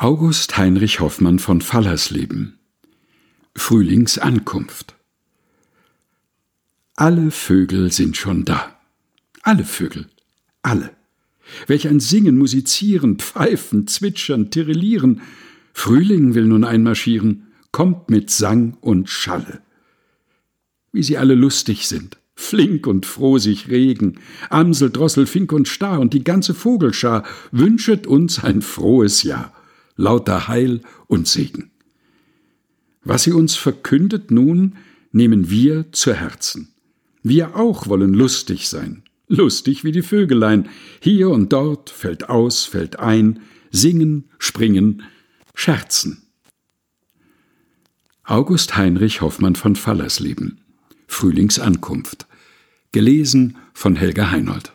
August Heinrich Hoffmann von Fallersleben Frühlingsankunft Alle Vögel sind schon da. Alle Vögel. Alle. Welch ein Singen, Musizieren, Pfeifen, Zwitschern, Tirillieren. Frühling will nun einmarschieren, kommt mit Sang und Schalle. Wie sie alle lustig sind, flink und froh sich regen, Amsel, Drossel, Fink und Star und die ganze Vogelschar wünschet uns ein frohes Jahr lauter Heil und Segen. Was sie uns verkündet nun, nehmen wir zu Herzen. Wir auch wollen lustig sein, lustig wie die Vögelein, hier und dort fällt aus, fällt ein, singen, springen, scherzen. August Heinrich Hoffmann von Fallersleben Frühlingsankunft gelesen von Helga Heinold